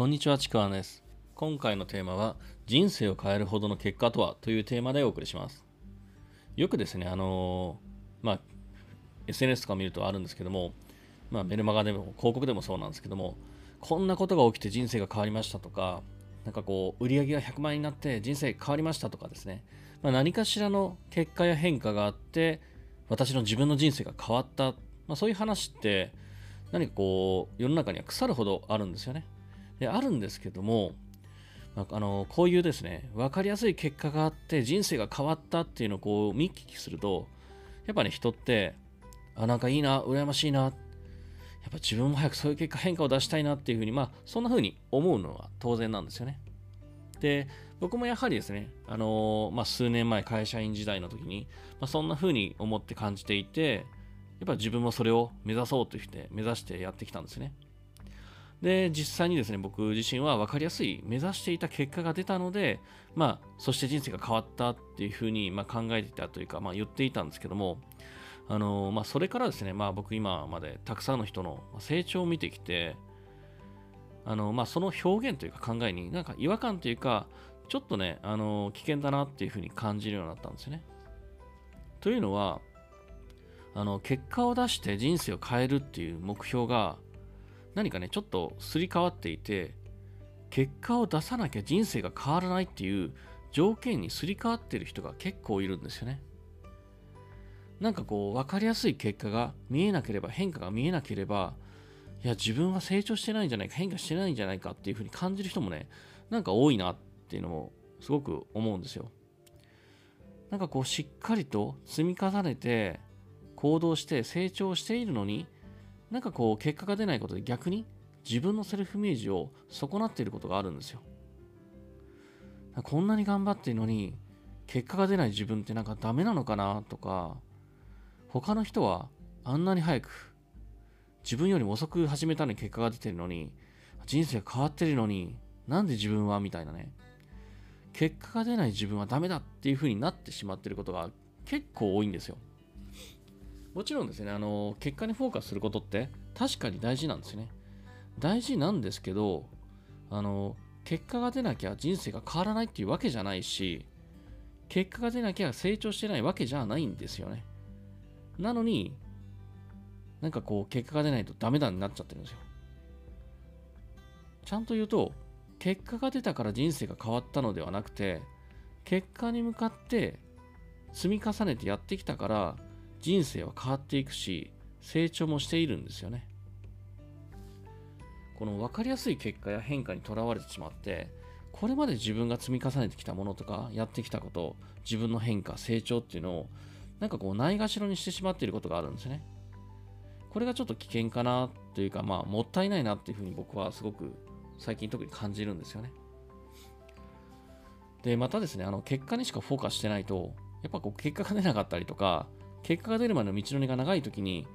こんにちは、ちくわんです。今回のテーマは、人生を変えるほどの結果とはというテーマでお送りします。よくですね、あのーまあ、SNS とか見るとあるんですけども、まあ、メルマガでも広告でもそうなんですけども、こんなことが起きて人生が変わりましたとか、なんかこう、売り上げが100万円になって人生変わりましたとかですね、まあ、何かしらの結果や変化があって、私の自分の人生が変わった、まあ、そういう話って、何かこう、世の中には腐るほどあるんですよね。で、あるんですけども、まあ、あのこういうですね、分かりやすい結果があって人生が変わったっていうのをこう見聞きすると、やっぱね、人って、あ、なんかいいな、羨ましいな、やっぱ自分も早くそういう結果変化を出したいなっていうふうに、まあ、そんなふうに思うのは当然なんですよね。で、僕もやはりですね、あのまあ、数年前会社員時代の時に、まあ、そんなふうに思って感じていて、やっぱ自分もそれを目指そうとして、目指してやってきたんですね。で、実際にですね、僕自身は分かりやすい目指していた結果が出たので、まあ、そして人生が変わったっていうふうに、ま、考えていたというか、まあ、言っていたんですけども、あのまあ、それからですね、まあ、僕今までたくさんの人の成長を見てきて、あのまあ、その表現というか考えになんか違和感というか、ちょっとね、あの危険だなっていうふうに感じるようになったんですよね。というのは、あの結果を出して人生を変えるっていう目標が何かねちょっとすり替わっていて結果を出さなきゃ人生が変わらないっていう条件にすり替わってる人が結構いるんですよね。なんかこう分かりやすい結果が見えなければ変化が見えなければいや自分は成長してないんじゃないか変化してないんじゃないかっていうふうに感じる人もねなんか多いなっていうのもすごく思うんですよ。なんかこうしっかりと積み重ねて行動して成長しているのになんかこう結果が出ないことで逆に自分のセルフイメージを損なっていることがあるんですよ。こんなに頑張っているのに結果が出ない自分ってなんかダメなのかなとか他の人はあんなに早く自分よりも遅く始めたのに結果が出てるのに人生が変わってるのになんで自分はみたいなね。結果が出ない自分はダメだっていう風になってしまってることが結構多いんですよ。もちろんですね、あの、結果にフォーカスすることって確かに大事なんですね。大事なんですけど、あの、結果が出なきゃ人生が変わらないっていうわけじゃないし、結果が出なきゃ成長してないわけじゃないんですよね。なのに、なんかこう、結果が出ないとダメだになっちゃってるんですよ。ちゃんと言うと、結果が出たから人生が変わったのではなくて、結果に向かって積み重ねてやってきたから、人生は変わっていくし成長もしているんですよね。この分かりやすい結果や変化にとらわれてしまってこれまで自分が積み重ねてきたものとかやってきたこと自分の変化成長っていうのをなんかこうないがしろにしてしまっていることがあるんですね。これがちょっと危険かなというかまあもったいないなっていうふうに僕はすごく最近特に感じるんですよね。でまたですねあの結果にしかフォーカスしてないとやっぱこう結果が出なかったりとか結果が出るまでの道のりが長い時に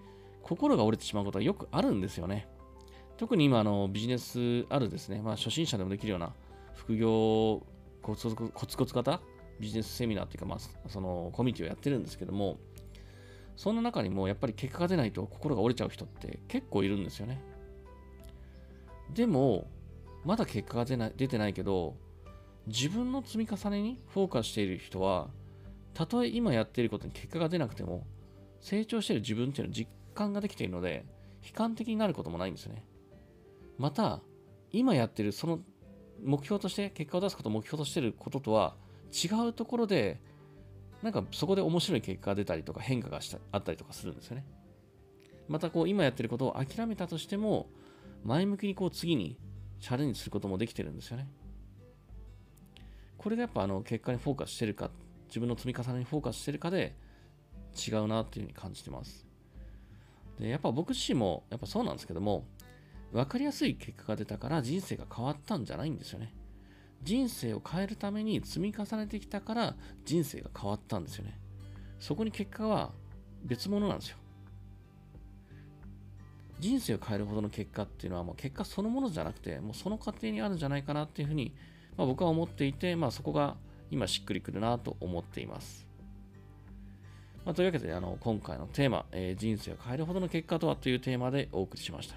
心が折れてしまうことはよくあるんですよね。特に今あのビジネスあるですね、まあ、初心者でもできるような副業コツコツコツ型ビジネスセミナーっていうか、まあ、そのコミュニティをやってるんですけどもそんな中にもやっぱり結果が出ないと心が折れちゃう人って結構いるんですよね。でもまだ結果が出ない出てないけど自分の積み重ねにフォーカスしている人はたとえ今やっていることに結果が出なくても、成長している自分っていうのを実感ができているので、悲観的になることもないんですよね。また、今やっているその目標として、結果を出すことを目標としていることとは違うところで、なんかそこで面白い結果が出たりとか変化がしたあったりとかするんですよね。またこう今やってることを諦めたとしても、前向きにこう次にチャレンジすることもできてるんですよね。これがやっぱあの結果にフォーカスしてるか自分の積み重ねにフォーカスしてるかで違うなっていうふうに感じてます。で、やっぱ僕自身もやっぱそうなんですけども、分かりやすい結果が出たから人生が変わったんじゃないんですよね。人生を変えるために積み重ねてきたから人生が変わったんですよね。そこに結果は別物なんですよ。人生を変えるほどの結果っていうのはもう結果そのものじゃなくて、もうその過程にあるんじゃないかなっていうふうに、まあ、僕は思っていて、まあ、そこが今しっくりくるなと思っています。まあ、というわけであの今回のテーマ、えー人生を変えるほどの結果とはというテーマでお送りしました。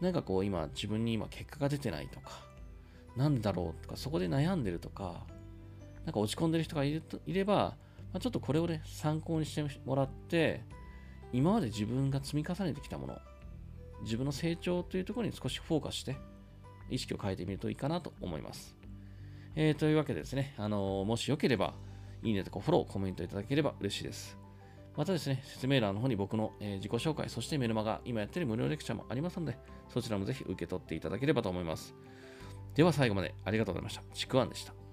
なんかこう今自分に今結果が出てないとか、なんだろうとか、そこで悩んでるとか、なんか落ち込んでる人がいるといれば、まあ、ちょっとこれをね、参考にしてもらって、今まで自分が積み重ねてきたもの、自分の成長というところに少しフォーカスして、意識を変えてみるといいかなと思います。えー、というわけでですね、あのー、もしよければ、いいねとかフォロー、コメントいただければ嬉しいです。またですね、説明欄の方に僕の、えー、自己紹介、そしてメルマガ、今やってる無料レクチャーもありますので、そちらもぜひ受け取っていただければと思います。では最後までありがとうございました。ちくわんでした。